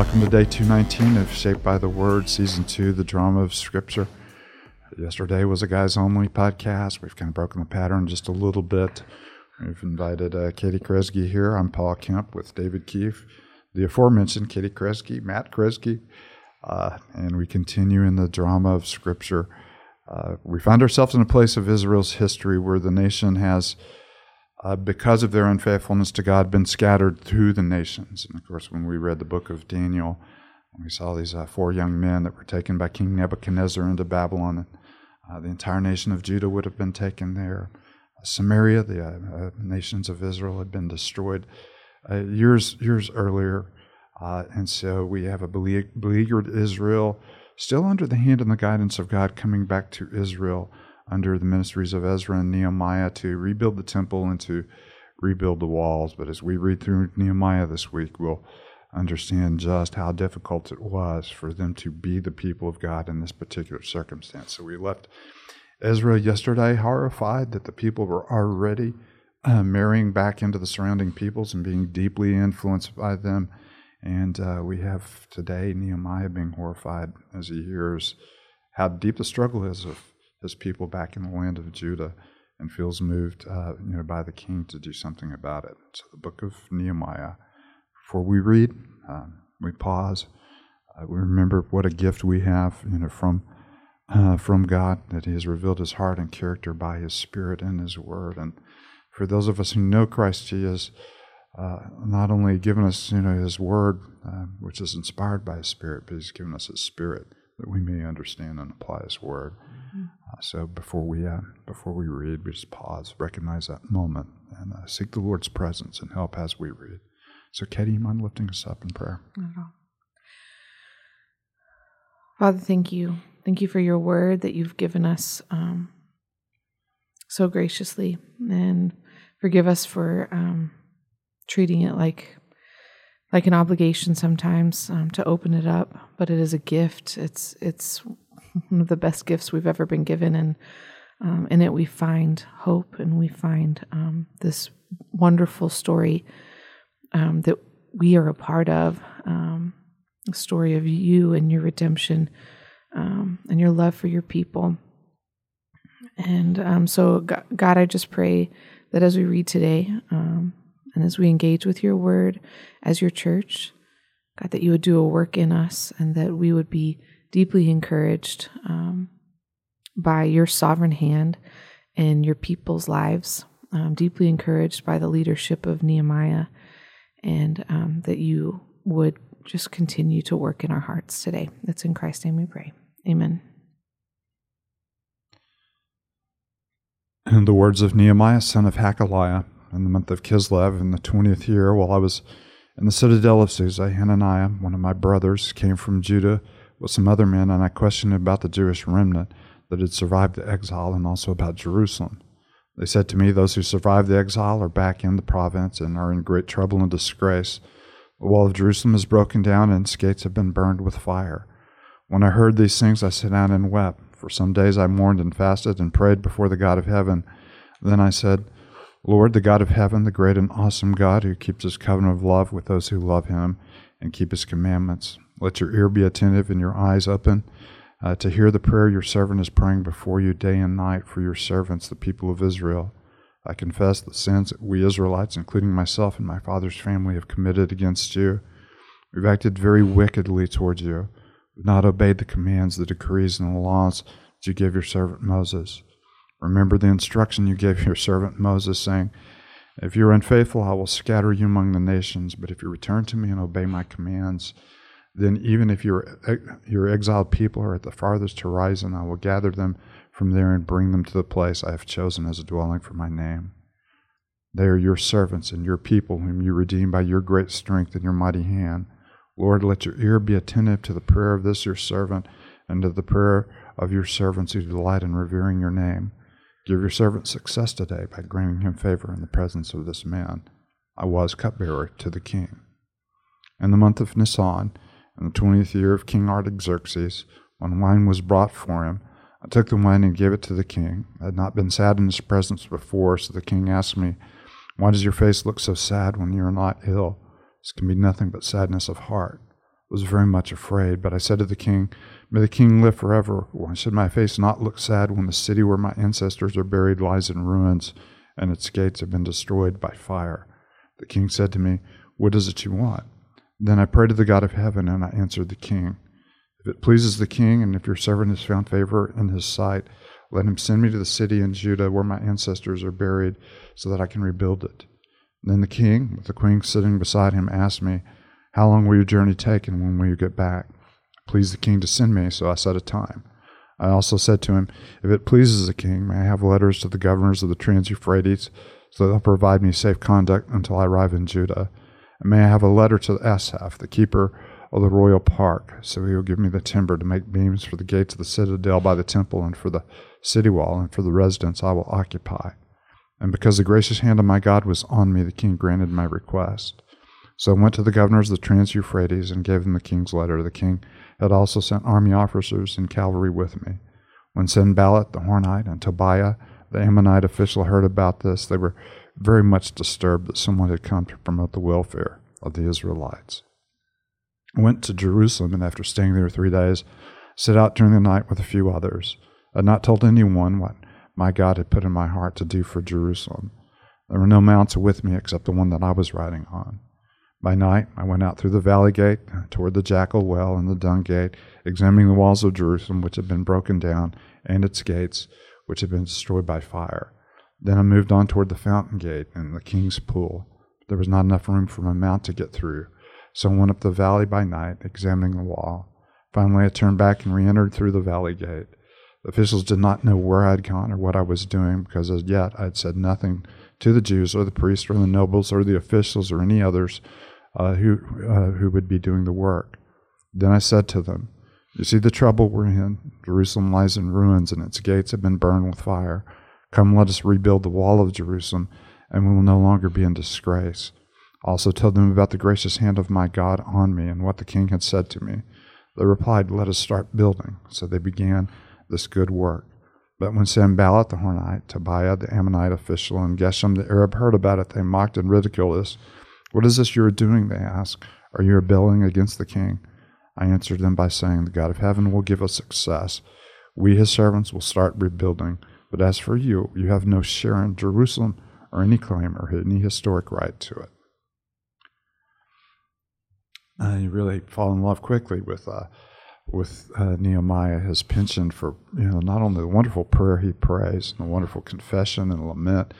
welcome to day 219 of Shaped by the Word, Season 2, the drama of Scripture. Yesterday was a guys only podcast. We've kind of broken the pattern just a little bit. We've invited uh, Katie Kresge here. I'm Paul Kemp with David Keefe, the aforementioned Katie Kresge, Matt Kresge, uh, and we continue in the drama of Scripture. Uh, we find ourselves in a place of Israel's history where the nation has uh, because of their unfaithfulness to God, been scattered through the nations. And of course, when we read the book of Daniel, we saw these uh, four young men that were taken by King Nebuchadnezzar into Babylon, and uh, the entire nation of Judah would have been taken there. Uh, Samaria, the uh, uh, nations of Israel, had been destroyed years years earlier, and so we have a beleaguered Israel still under the hand and the guidance of God, coming back to Israel under the ministries of Ezra and Nehemiah to rebuild the temple and to rebuild the walls. But as we read through Nehemiah this week, we'll understand just how difficult it was for them to be the people of God in this particular circumstance. So we left Ezra yesterday horrified that the people were already uh, marrying back into the surrounding peoples and being deeply influenced by them. And uh, we have today Nehemiah being horrified as he hears how deep the struggle is of his people back in the land of Judah and feels moved uh, you know, by the king to do something about it. So, the book of Nehemiah. Before we read, um, we pause. Uh, we remember what a gift we have you know, from, uh, from God, that He has revealed His heart and character by His Spirit and His Word. And for those of us who know Christ, He has uh, not only given us you know, His Word, uh, which is inspired by His Spirit, but He's given us His Spirit that we may understand and apply His Word. So before we uh, before we read, we just pause, recognize that moment, and uh, seek the Lord's presence and help as we read. So, Katie, you mind lifting us up in prayer? Father, thank you. Thank you for your word that you've given us um, so graciously, and forgive us for um, treating it like like an obligation sometimes um, to open it up, but it is a gift. It's it's one of the best gifts we've ever been given, and um, in it we find hope and we find um, this wonderful story um, that we are a part of. Um, the story of you and your redemption um, and your love for your people. And so, God, I just pray that as we read today, um, and as we engage with your word as your church, God, that you would do a work in us and that we would be deeply encouraged um, by your sovereign hand in your people's lives, um, deeply encouraged by the leadership of Nehemiah, and um, that you would just continue to work in our hearts today. That's in Christ's name we pray. Amen. In the words of Nehemiah, son of Hakaliah, in the month of Kislev in the twentieth year, while I was in the citadel of Susa, Hananiah, one of my brothers, came from Judah with some other men, and I questioned about the Jewish remnant that had survived the exile and also about Jerusalem. They said to me, Those who survived the exile are back in the province and are in great trouble and disgrace. The wall of Jerusalem is broken down, and its gates have been burned with fire. When I heard these things, I sat down and wept. For some days I mourned and fasted and prayed before the God of heaven. Then I said, Lord, the God of heaven, the great and awesome God who keeps his covenant of love with those who love him and keep his commandments, let your ear be attentive and your eyes open uh, to hear the prayer your servant is praying before you day and night for your servants, the people of Israel. I confess the sins that we Israelites, including myself and my father's family, have committed against you. We've acted very wickedly towards you. We've not obeyed the commands, the decrees, and the laws that you gave your servant Moses. Remember the instruction you gave your servant Moses, saying, If you are unfaithful, I will scatter you among the nations. But if you return to me and obey my commands, then even if your, eh, your exiled people are at the farthest horizon, I will gather them from there and bring them to the place I have chosen as a dwelling for my name. They are your servants and your people, whom you redeem by your great strength and your mighty hand. Lord, let your ear be attentive to the prayer of this your servant and to the prayer of your servants who delight in revering your name. Give your servant success today by granting him favor in the presence of this man. I was cupbearer to the king. In the month of Nisan, in the twentieth year of King Artaxerxes, when wine was brought for him, I took the wine and gave it to the king. I had not been sad in his presence before, so the king asked me, Why does your face look so sad when you are not ill? This can be nothing but sadness of heart. I was very much afraid. But I said to the king, May the king live forever. Why should my face not look sad when the city where my ancestors are buried lies in ruins and its gates have been destroyed by fire? The king said to me, What is it you want? Then I prayed to the God of heaven, and I answered the king, If it pleases the king, and if your servant has found favor in his sight, let him send me to the city in Judah where my ancestors are buried, so that I can rebuild it. Then the king, with the queen sitting beside him, asked me, How long will your journey take, and when will you get back? Please the king to send me, so I set a time. I also said to him, If it pleases the king, may I have letters to the governors of the Trans Euphrates, so they'll provide me safe conduct until I arrive in Judah? And may I have a letter to Asaph, the keeper of the royal park, so he will give me the timber to make beams for the gates of the citadel by the temple and for the city wall and for the residence I will occupy. And because the gracious hand of my God was on me, the king granted my request. So I went to the governors of the Trans Euphrates and gave them the king's letter. The king had also sent army officers and cavalry with me. When Sanballat the Horonite and Tobiah the Ammonite official heard about this, they were very much disturbed that someone had come to promote the welfare of the Israelites. I went to Jerusalem, and after staying there three days, set out during the night with a few others. I had not told anyone what my God had put in my heart to do for Jerusalem. There were no mounts with me except the one that I was riding on. By night, I went out through the valley gate toward the jackal well and the dung gate, examining the walls of Jerusalem, which had been broken down, and its gates, which had been destroyed by fire. Then I moved on toward the fountain gate and the king's pool. There was not enough room for my mount to get through, so I went up the valley by night, examining the wall. Finally, I turned back and re entered through the valley gate. The officials did not know where I had gone or what I was doing because as yet I had said nothing to the Jews or the priests or the nobles or the officials or any others uh, who, uh, who would be doing the work. Then I said to them, You see the trouble we're in. Jerusalem lies in ruins and its gates have been burned with fire. Come, let us rebuild the wall of Jerusalem, and we will no longer be in disgrace. Also tell them about the gracious hand of my God on me and what the king had said to me. They replied, Let us start building. So they began this good work. But when Sanballat the Horonite, Tobiah the Ammonite official, and Geshem the Arab heard about it, they mocked and ridiculed us. What is this you are doing? They asked. Are you rebelling against the king? I answered them by saying, The God of heaven will give us success. We, his servants, will start rebuilding. But as for you, you have no share in Jerusalem or any claim or any historic right to it. Uh, you really fall in love quickly with uh, with uh, Nehemiah, his penchant for you know not only the wonderful prayer he prays and the wonderful confession and lament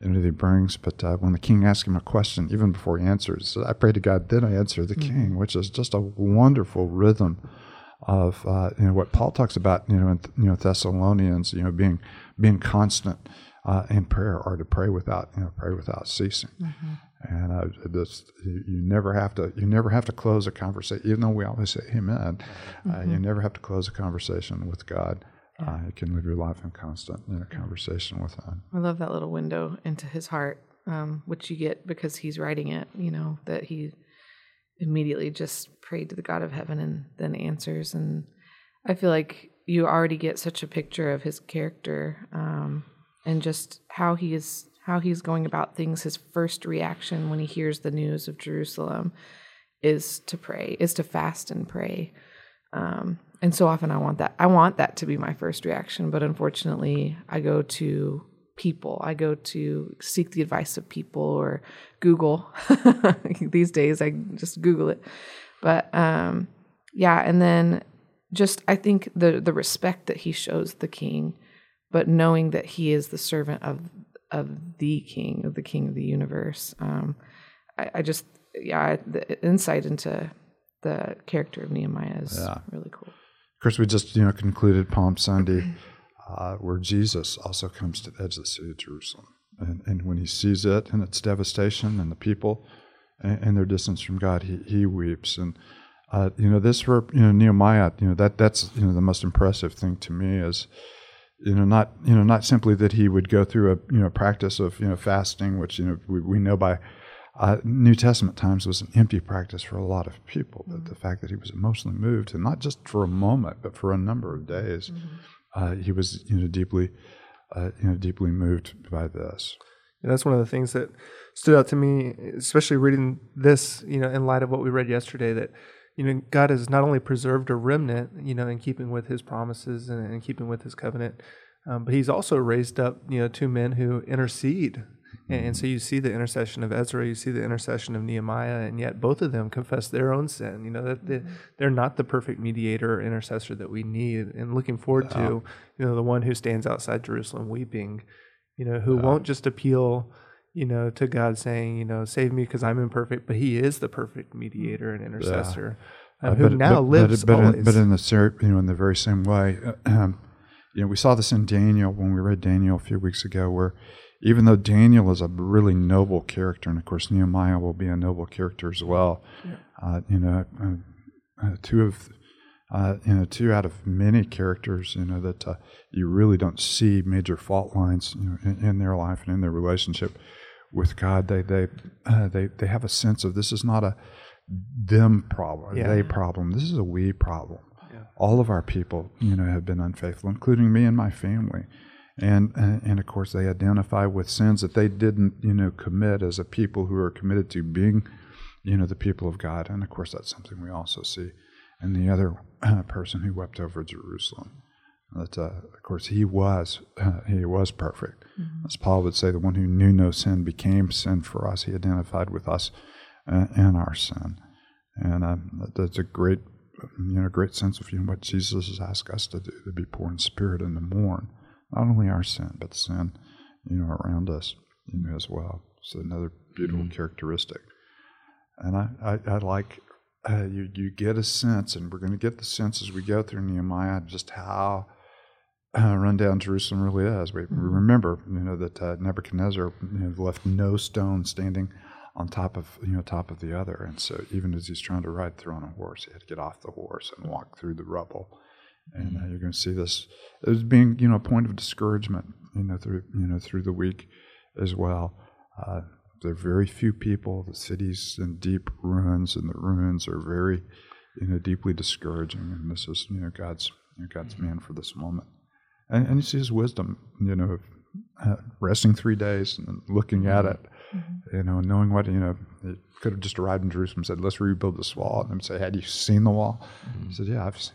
and that he brings, but uh, when the king asks him a question, even before he answers, I pray to God, then I answer the mm-hmm. king, which is just a wonderful rhythm of uh, you know what Paul talks about, you know, in you know Thessalonians, you know, being being constant uh, in prayer or to pray without you know pray without ceasing. Mm-hmm. And uh, this, you, you, never have to you never have to close a conversation, even though we always say Amen. Uh, mm-hmm. you never have to close a conversation with God. Yeah. Uh, you can live your life in constant you know, conversation with Him. I love that little window into His heart, um, which you get because He's writing it. You know that He immediately just prayed to the God of heaven and then answers. And I feel like you already get such a picture of His character um, and just how He is how he's going about things, his first reaction when he hears the news of Jerusalem is to pray, is to fast and pray. Um, and so often I want that. I want that to be my first reaction, but unfortunately, I go to people. I go to seek the advice of people or Google. These days, I just Google it. But um, yeah, and then just I think the the respect that he shows the king, but knowing that he is the servant of of the King, of the King of the universe. Um, I, I, just, yeah, the insight into the character of Nehemiah is yeah. really cool. Of course, we just you know concluded Palm Sunday, uh, where Jesus also comes to the edge of the city of Jerusalem, and, and when he sees it and its devastation and the people and, and their distance from God, he he weeps and. Uh, you know this for you know Nehemiah. You know that that's you know the most impressive thing to me is you know, not you know, not simply that he would go through a you know practice of you know fasting, which you know we, we know by uh, New Testament times was an empty practice for a lot of people. But mm-hmm. the fact that he was emotionally moved, and not just for a moment, but for a number of days, mm-hmm. Uh, he was you know deeply uh, you know deeply moved by this. And that's one of the things that stood out to me, especially reading this, you know, in light of what we read yesterday. That you know, God has not only preserved a remnant, you know, in keeping with His promises and in keeping with His covenant, um, but He's also raised up, you know, two men who intercede. And, and, so you see the intercession of Ezra, you see the intercession of Nehemiah, and yet both of them confess their own sin. You know that they, they're not the perfect mediator or intercessor that we need. And looking forward to, you know, the one who stands outside Jerusalem weeping, you know, who won't just appeal you know, to God saying, you know, save me because I'm imperfect, but He is the perfect mediator and intercessor yeah. uh, uh, who but, now but, lives but. In, but in the you know, in the very same way, um, you know, we saw this in Daniel when we read Daniel a few weeks ago, where even though Daniel is a really noble character, and of course Nehemiah will be a noble character as well, yeah. uh, you know, uh, uh, two of uh, you know, two out of many characters, you know, that uh, you really don't see major fault lines, you know, in, in, their life and in their relationship with God, they they uh, they they have a sense of this is not a them problem, yeah. they problem. This is a we problem. Yeah. All of our people, you know, have been unfaithful, including me and my family. And, and, and of course they identify with sins that they didn't you know commit as a people who are committed to being you know the people of God and of course that's something we also see in the other uh, person who wept over Jerusalem that, uh, of course, he was uh, he was perfect. Mm-hmm. As Paul would say, the one who knew no sin became sin for us. He identified with us uh, and our sin, and um, that's a great, you know, great sense of you know what Jesus has asked us to do: to be poor in spirit and to mourn not only our sin but sin, you know, around us, you know, as well. So another beautiful mm-hmm. characteristic. And I, I, I like uh, you you get a sense, and we're going to get the sense as we go through Nehemiah, just how uh, run down Jerusalem really is. We, we mm-hmm. remember, you know, that uh, Nebuchadnezzar you know, left no stone standing on top of you know top of the other, and so even as he's trying to ride through on a horse, he had to get off the horse and walk through the rubble. And uh, you're going to see this as being you know a point of discouragement, you know, through you know through the week as well. Uh, there are very few people. The city's in deep ruins, and the ruins are very, you know, deeply discouraging. And this is, you know, God's you know, God's man for this moment and, and you see his wisdom, you know, uh, resting three days and looking at it, mm-hmm. you know, knowing what, you know, he could have just arrived in Jerusalem and said, let's rebuild this wall. And say, had you seen the wall? Mm-hmm. He said, yeah, I've seen.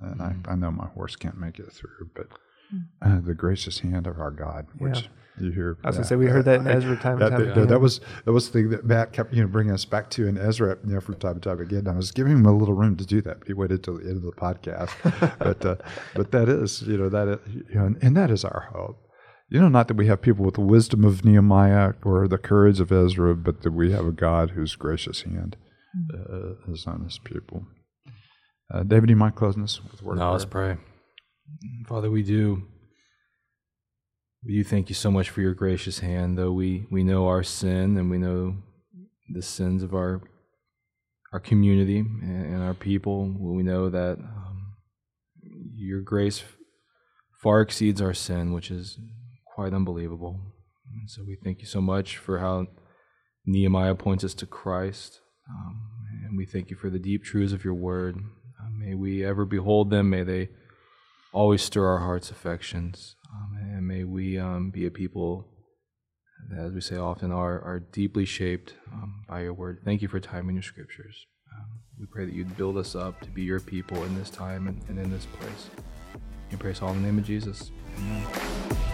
And mm-hmm. I, I know my horse can't make it through, but mm. uh, the gracious hand of our God, which yeah. You hear? I was gonna say we heard that in Ezra time that, and time that, again. That was that was the thing that Matt kept you know bringing us back to in Ezra you know from time to time again. I was giving him a little room to do that. but He waited till the end of the podcast, but uh, but that is you know that you know, and that is our hope. You know, not that we have people with the wisdom of Nehemiah or the courage of Ezra, but that we have a God whose gracious hand uh, is on His people. Uh, David, do you mind closing us with word? No, let's pray. Father, we do we thank you so much for your gracious hand, though we, we know our sin and we know the sins of our our community and, our people. We know that um, your grace far exceeds our sin, which is quite unbelievable. And so we thank you so much for how Nehemiah points us to Christ. Um, and we thank you for the deep truths of your word. May we ever behold them. May they always stir our hearts' affections. Um, and may we um, be a people that, as we say often, are, are deeply shaped um, by your word. Thank you for time in your scriptures. Um, we pray that you'd build us up to be your people in this time and, and in this place. We pray all in the name of Jesus. Amen.